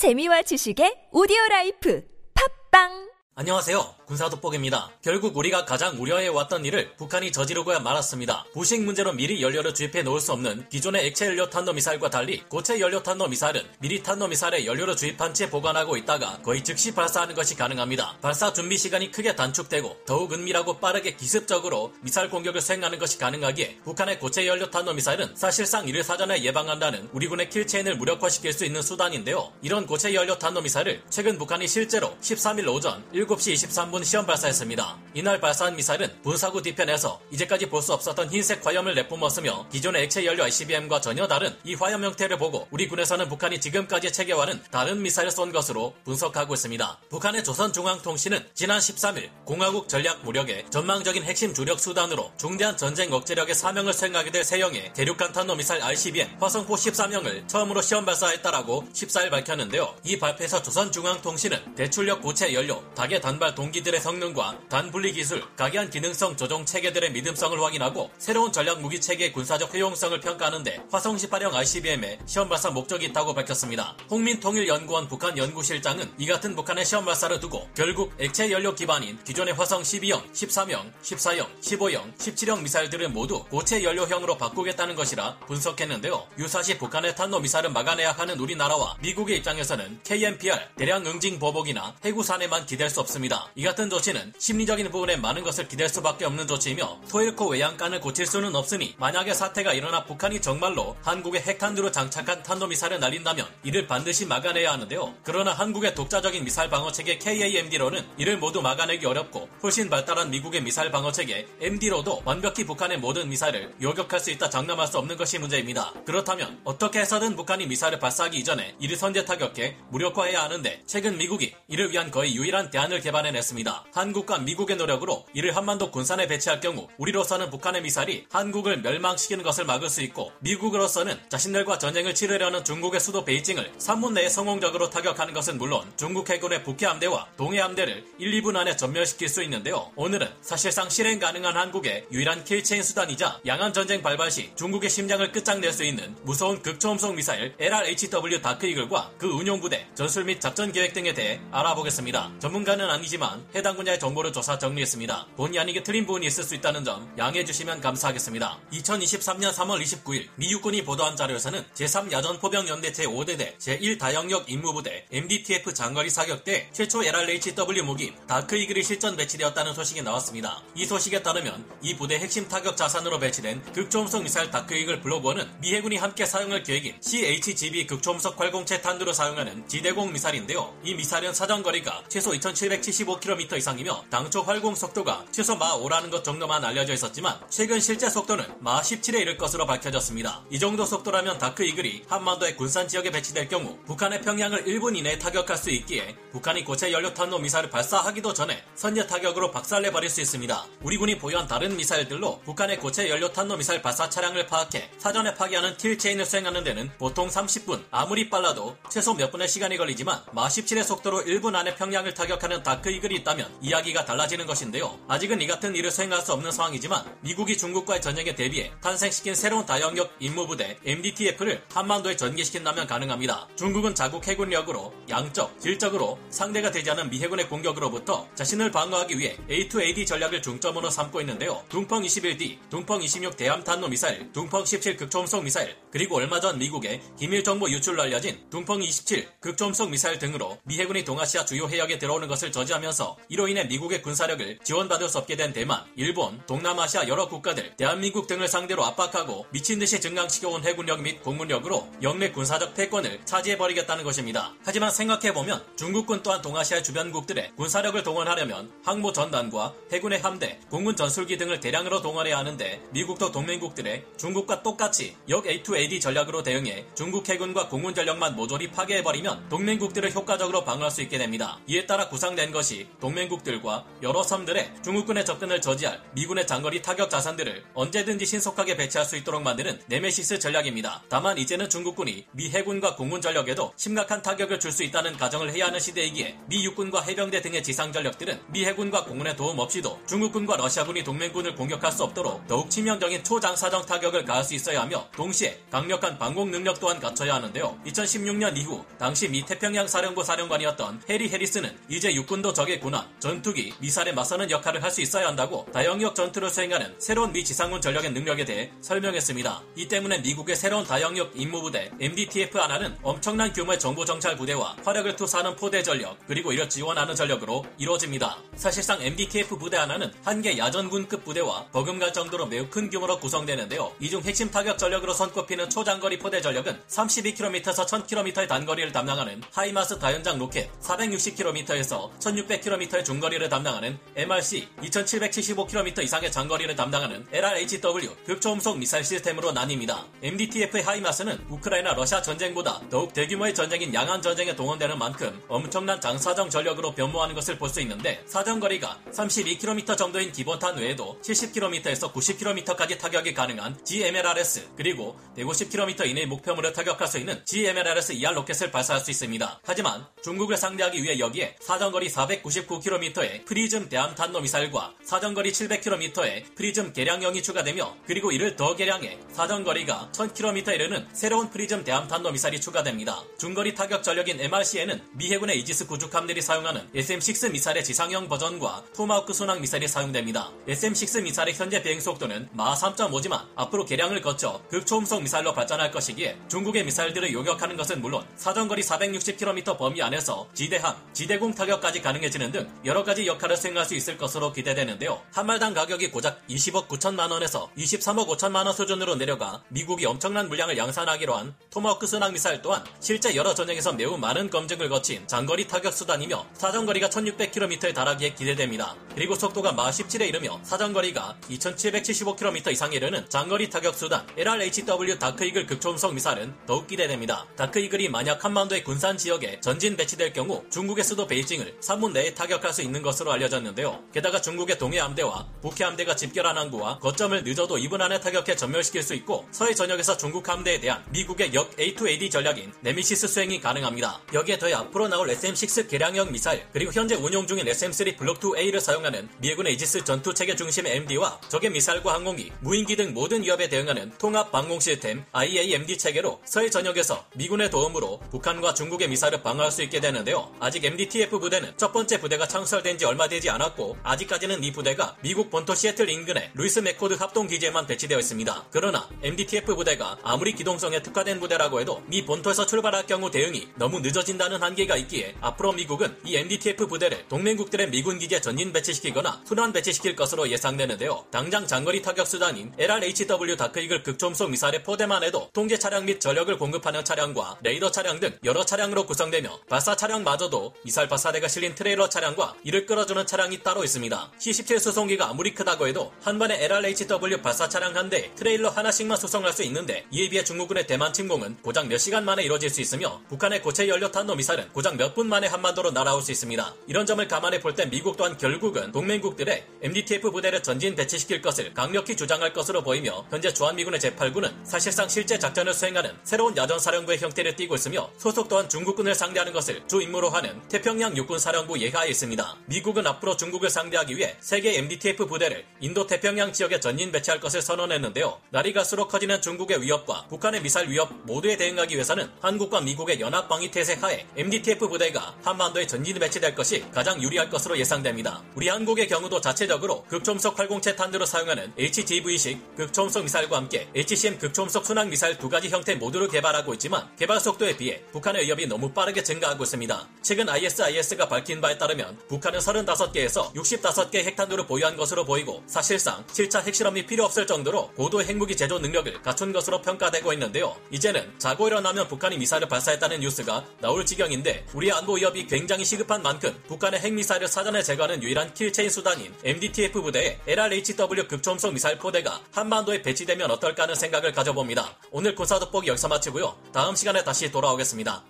재미와 지식의 오디오 라이프. 팟빵 안녕하세요. 군사 돋보기입니다. 결국 우리가 가장 우려해왔던 일을 북한이 저지르고야 말았습니다. 부식 문제로 미리 연료를 주입해 놓을 수 없는 기존의 액체 연료 탄도 미사일과 달리 고체 연료 탄도 미사일은 미리 탄도 미사일에 연료를 주입한 채 보관하고 있다가 거의 즉시 발사하는 것이 가능합니다. 발사 준비 시간이 크게 단축되고 더욱 은밀하고 빠르게 기습적으로 미사일 공격을 수행하는 것이 가능하기에 북한의 고체 연료 탄도 미사일은 사실상 이를 사전에 예방한다는 우리 군의 킬체인을 무력화시킬 수 있는 수단인데요. 이런 고체 연료 탄도 미사일을 최근 북한이 실제로 13일 오전 7시 23분 시험 발사했습니다. 이날 발사한 미사일은 분사구 뒤편에서 이제까지 볼 수 없었던 흰색 화염을 내뿜었으며 기존의 액체 연료 ICBM과 전혀 다른 이 화염 형태를 보고 우리 군에서는 북한이 지금까지 체계화는 다른 미사일을 쏜 것으로 분석하고 있습니다. 북한의 조선중앙통신은 지난 13일 공화국 전략 무력의 전망적인 핵심 주력 수단으로 중대한 전쟁 억제력의 사명을 수행하게 될 세형의 대륙간 탄도미사일 ICBM 화성포 13형을 처음으로 시험 발사했다라고 14일 밝혔는데요. 이 발표에서 조선중앙통신은 대출력 고체 연료, 다계 단발 동기들의 성능과 단분리 기술, 각이한 기능성 조종 체계들의 믿음성을 확인하고 새로운 전략 무기 체계의 군사적 효용성을 평가하는데 화성 18형 ICBM의 시험 발사 목적이 있다고 밝혔습니다. 홍민 통일연구원 북한 연구실장은 이 같은 북한의 시험 발사를 두고 결국 액체 연료 기반인 기존의 화성 12형, 13형, 14형, 15형, 17형 미사일들을 모두 고체 연료형으로 바꾸겠다는 것이라 분석했는데요. 유사시 북한의 탄도 미사일을 막아내야 하는 우리나라와 미국의 입장에서는 KMPR 대량 응징 보복이나 해구 산에만 기댈 수 없습니다. 이 같은 조치는 심리적인 부분에 많은 것을 기댈 수밖에 없는 조치이며 토일코 외양간을 고칠 수는 없으니 만약에 사태가 일어나 북한이 정말로 한국의 핵탄두로 장착한 탄도미사일을 날린다면 이를 반드시 막아내야 하는데요. 그러나 한국의 독자적인 미사일 방어 체계 KAMD로는 이를 모두 막아내기 어렵고 훨씬 발달한 미국의 미사일 방어 체계 MD로도 완벽히 북한의 모든 미사일을 요격할 수 있다 장담할 수 없는 것이 문제입니다. 그렇다면 어떻게 해서든 북한이 미사일을 발사하기 이전에 이를 선제 타격해 무력화해야 하는데 최근 미국이 이를 위한 거의 유일한 대안 을 개발해냈습니다. 한국과 미국의 노력으로 이를 한반도 군산에 배치할 경우 우리로서는 북한의 미사일이 한국을 멸망시키는 것을 막을 수 있고 미국으로서는 자신들과 전쟁을 치르려는 중국의 수도 베이징을 3분 내에 성공적으로 타격하는 것은 물론 중국 해군의 북해 함대와 동해 함대를 1, 2분 안에 전멸시킬 수 있는데요. 오늘은 사실상 실행 가능한 한국의 유일한 킬체인 수단이자 양안 전쟁 발발 시 중국의 심장을 끝장낼 수 있는 무서운 극초음속 미사일 LRHW 다크이글과 그 운용 부대, 전술 및 작전 계획 등에 대해 알아보겠습니다. 전문가는 아니지만 해당 분야의 정보를 조사 정리했습니다. 본의 아니게 틀린 부분이 있을 수 있다는 점 양해해 주시면 감사하겠습니다. 2023년 3월 29일 미 육군이 보도한 자료에서는 제3야전포병연대 제5대대 제1다영역 임무부대 MDTF 장거리 사격대 최초 LRHW 무기 다크이글이 실전 배치되었다는 소식이 나왔습니다. 이 소식에 따르면 이 부대 핵심 타격 자산으로 배치된 극초음속 미사일 다크이글 블록1은 미 해군이 함께 사용할 계획인 CHGB 극초음속 활공체 탄두로 사용하는 지대공 미사일인데요. 이 미사일은 사정거리가 최소 2775km 이상이며 당초 활공 속도가 최소 마하 5라는 것 정도만 알려져 있었지만 최근 실제 속도는 마하 17에 이를 것으로 밝혀졌습니다. 이 정도 속도라면 다크 이글이 한반도의 군산 지역에 배치될 경우 북한의 평양을 1분 이내에 타격할 수 있기에 북한이 고체 연료탄도 미사일을 발사하기도 전에 선제 타격으로 박살내 버릴 수 있습니다. 우리 군이 보유한 다른 미사일들로 북한의 고체 연료탄도 미사일 발사 차량을 파악해 사전에 파괴하는 킬체인을 수행하는 데는 보통 30분, 아무리 빨라도 최소 몇 분의 시간이 걸리지만 마하 17의 속도로 1분 안에 평양을 타격하는 다크 이글이 있다면 이야기가 달라지는 것인데요. 아직은 이 같은 일을 수행할 수 없는 상황이지만 미국이 중국과의 전쟁에 대비해 탄생시킨 새로운 다영역 임무부대 MDTF를 한반도에 전개시킨다면 가능합니다. 중국은 자국 해군력으로 양적, 질적으로 상대가 되지 않은 미 해군의 공격으로부터 자신을 방어하기 위해 A2AD 전략을 중점으로 삼고 있는데요. 둥펑 21D, 둥펑 26 대함탄도 미사일, 둥펑 17 극초음속 미사일, 그리고 얼마 전 미국의 기밀 정보 유출로 알려진 둥펑 27 극초음속 미사일 등으로 미 해군이 동아시아 주요 해역에 들어오는 것을 저지하면서 이로 인해 미국의 군사력을 지원받을 수 없게 된 대만, 일본, 동남아시아 여러 국가들, 대한민국 등을 상대로 압박하고 미친 듯이 증강시켜온 해군력 및 공군력으로 영내 군사적 패권을 차지해버리겠다는 것입니다. 하지만 생각해보면 중국군 또한 동아시아 주변국들의 군사력을 동원하려면 항모 전단과 해군의 함대, 공군 전술기 등을 대량으로 동원해야 하는데 미국도 동맹국들의 중국과 똑같이 역 A2AD 전략으로 대응해 중국 해군과 공군 전력만 모조리 파괴해버리면 동맹국들을 효과적으로 방어할 수 있게 됩니다. 이에 따라 구상된 낸 것이 동맹국들과 여러 섬들의 중국군의 접근을 저지할 미군의 장거리 타격 자산들을 언제든지 신속하게 배치할 수 있도록 만드는 네메시스 전략입니다. 다만 이제는 중국군이 미 해군과 공군 전력에도 심각한 타격을 줄 수 있다는 가정을 해야 하는 시대이기에 미 육군과 해병대 등의 지상 전력들은 미 해군과 공군의 도움 없이도 중국군과 러시아군이 동맹군을 공격할 수 없도록 더욱 치명적인 초장사정 타격을 가할 수 있어야 하며 동시에 강력한 방공 능력 또한 갖춰야 하는데요. 2016년 이후 당시 미 태평양 사령부 사령관이었던 해리 해리스는 이제 육군도 적의 군함, 전투기, 미사일에 맞서는 역할을 할 수 있어야 한다고 다영역 전투를 수행하는 새로운 미 지상군 전력의 능력에 대해 설명했습니다. 이 때문에 미국의 새로운 다영역 임무부대 MDTF 하나는 엄청난 규모의 정보 정찰 부대와 화력을 투사하는 포대 전력 그리고 이를 지원하는 전력으로 이루어집니다. 사실상 MDTF 부대 하나는 한 개 야전군급 부대와 버금갈 정도로 매우 큰 규모로 구성되는데요. 이 중 핵심 타격 전력으로 손꼽히는 초장거리 포대 전력은 32km에서 1000km의 단거리를 담당하는 하이마스 다연장 로켓 460km에서 1600km의 중거리를 담당하는 MRC 2775km 이상의 장거리를 담당하는 LRHW 극초음속 미사일 시스템으로 나뉩니다. MDTF의 하이마스는 우크라이나 러시아 전쟁보다 더욱 대규모의 전쟁인 양안 전쟁에 동원되는 만큼 엄청난 장사정 전력으로 변모하는 것을 볼 수 있는데 사정거리가 32km 정도인 기본탄 외에도 70km에서 90km까지 타격이 가능한 GMLRS 그리고 150km 이내의 목표물을 타격할 수 있는 GMLRS ER 로켓을 발사할 수 있습니다. 하지만 중국을 상대하기 위해 여기에 사정거리 499km의 프리즘 대함 탄도 미사일과 사정거리 700km의 프리즘 개량형이 추가되며 그리고 이를 더 개량해 사정거리가 1000km 이르는 새로운 프리즘 대함 탄도 미사일이 추가됩니다. 중거리 타격 전력인 MRC에는 미 해군의 이지스 구축함들이 사용하는 SM-6 미사일의 지상형 버전과 토마호크 순항 미사일이 사용됩니다. SM-6 미사일의 현재 비행 속도는 마하 3.5지만 앞으로 개량을 거쳐 극초음속 미사일로 발전할 것이기에 중국의 미사일들을 요격하는 것은 물론 사정거리 460km 범위 안에서 지대함, 지대공 타격까지 가능해지는 등 여러 가지 역할을 수행할 수 있을 것으로 기대되는데요. 한 발당 가격이 고작 20억 9천만 원에서 23억 5천만 원 수준으로 내려가 미국이 엄청난 물량을 양산하기로 한 토마호크 순항 미사일 또한 실제 여러 전쟁에서 매우 많은 검증을 거친 장거리 타격 수단이며 사정거리가 1600km에 달하기에 기대됩니다. 그리고 속도가 마하 17에 이르며 사정거리가 2775km 이상에 이르는 장거리 타격 수단 LRHW 다크이글 극초음속 미사일은 더욱 기대됩니다. 다크이글이 만약 한반도의 군산 지역에 전진 배치될 경우 중국의 수도 베이징을 3분 내에 타격할 수 있는 것으로 알려졌는데요. 게다가 중국의 동해 함대와 북해 함대가 집결한 항구와 거점을 늦어도 2분 안에 타격해 전멸시킬 수 있고 서해 전역에서 중국 함대에 대한 미국의 역 A2AD 전략인 네메시스 수행이 가능합니다. 여기에 더해 앞으로 나올 SM-6 개량형 미사일 그리고 현재 운용 중인 SM-3 블록2A를 사용하는 미군의 이지스 전투 체계 중심의 MD와 적의 미사일과 항공기, 무인기 등 모든 위협에 대응하는 통합 방공 시스템 IAMD 체계로 서해 전역에서 미군의 도움으로 북한과 중국의 미사일을 방어할 수 있게 되는데요. 아직 MDTF 부대는 첫 번째 부대가 창설된 지 얼마 되지 않았고 아직까지는 이 부대가 미국 본토 시애틀 인근의 루이스 맥코드 합동 기지에만 배치되어 있습니다. 그러나 MDTF 부대가 아무리 기동성에 특화된 부대라고 해도 미 본토에서 출발할 경우 대응이 너무 늦어진다는 한계가 있기에 앞으로 미국은 이 MDTF 부대를 동맹국들의 미군 기지에 전진 배치시키거나 순환 배치시킬 것으로 예상되는데요. 당장 장거리 타격 수단인 LRHW 다크이글 극초음속 미사일의 포대만 해도 통제 차량 및 전력을 공급하는 차량과 레이더 차량 등 여러 차량으로 구성되며 발사 차량마저도 미사일 발사대가 실린 트레일러 차량과 이를 끌어주는 차량이 따로 있습니다. C-17 수송기가 아무리 크다고 해도 한 번에 LRHW 발사 차량 한 대, 트레일러 하나씩만 수송할 수 있는데 이에 비해 중국군의 대만 침공은 고작 몇 시간 만에 이뤄질 수 있으며 북한의 고체 연료 탄도 미사일은 고작 몇 분 만에 한반도로 날아올 수 있습니다. 이런 점을 감안해 볼 때 미국 또한 결국은 동맹국들의 MDTF 부대를 전진 배치시킬 것을 강력히 주장할 것으로 보이며 현재 주한미군의 제8군은 사실상 실제 작전을 수행하는 새로운 야전사령부의 형태를 띠고 있으며 소속 또한 중국군을 상대하는 것을 주 임무로 하는 태평양 육군 사령부 예하에 있습니다. 미국은 앞으로 중국을 상대하기 위해 세 개 MDTF 부대를 인도 태평양 지역에 전진 배치할 것을 선언했는데요. 날이 갈수록 커지는 중국의 위협과 북한의 미사일 위협 모두에 대응하기 위해서는 한국과 미국의 연합 방위 태세 하에 MDTF 부대가 한반도에 전진 배치될 것이 가장 유리할 것으로 예상됩니다. 우리 한국의 경우도 자체적으로 극초음속 활공체 탄두로 사용하는 HGV식 극초음속 미사일과 함께 HCM 극초음속 순항 미사일 두 가지 형태 모두를 개발하고 있지만 개발 속도에 비해 북한의 위협이 너무 빠르게 증가하고 있습니다. 최근 ISIS가 밝힌 바에 따르면 북한은 35개에서 65개 핵탄두를 보유한 것으로 보이고 사실상 7차 핵실험이 필요 없을 정도로 고도 핵무기 제조 능력을 갖춘 것으로 평가되고 있는데요. 이제는 자고 일어나면 북한이 미사일을 발사했다는 뉴스가 나올 지경인데 우리 안보 위협이 굉장히 시급한 만큼 북한의 핵미사일을 사전에 제거하는 유일한 킬체인 수단인 MDTF 부대의 LRHW 극초음속 미사일 포대가 한반도에 배치되면 어떨까 하는 생각을 가져봅니다. 오늘 군사 돋보기 여기서 마치고요. 다음 시간에 다시 돌아오겠습니다.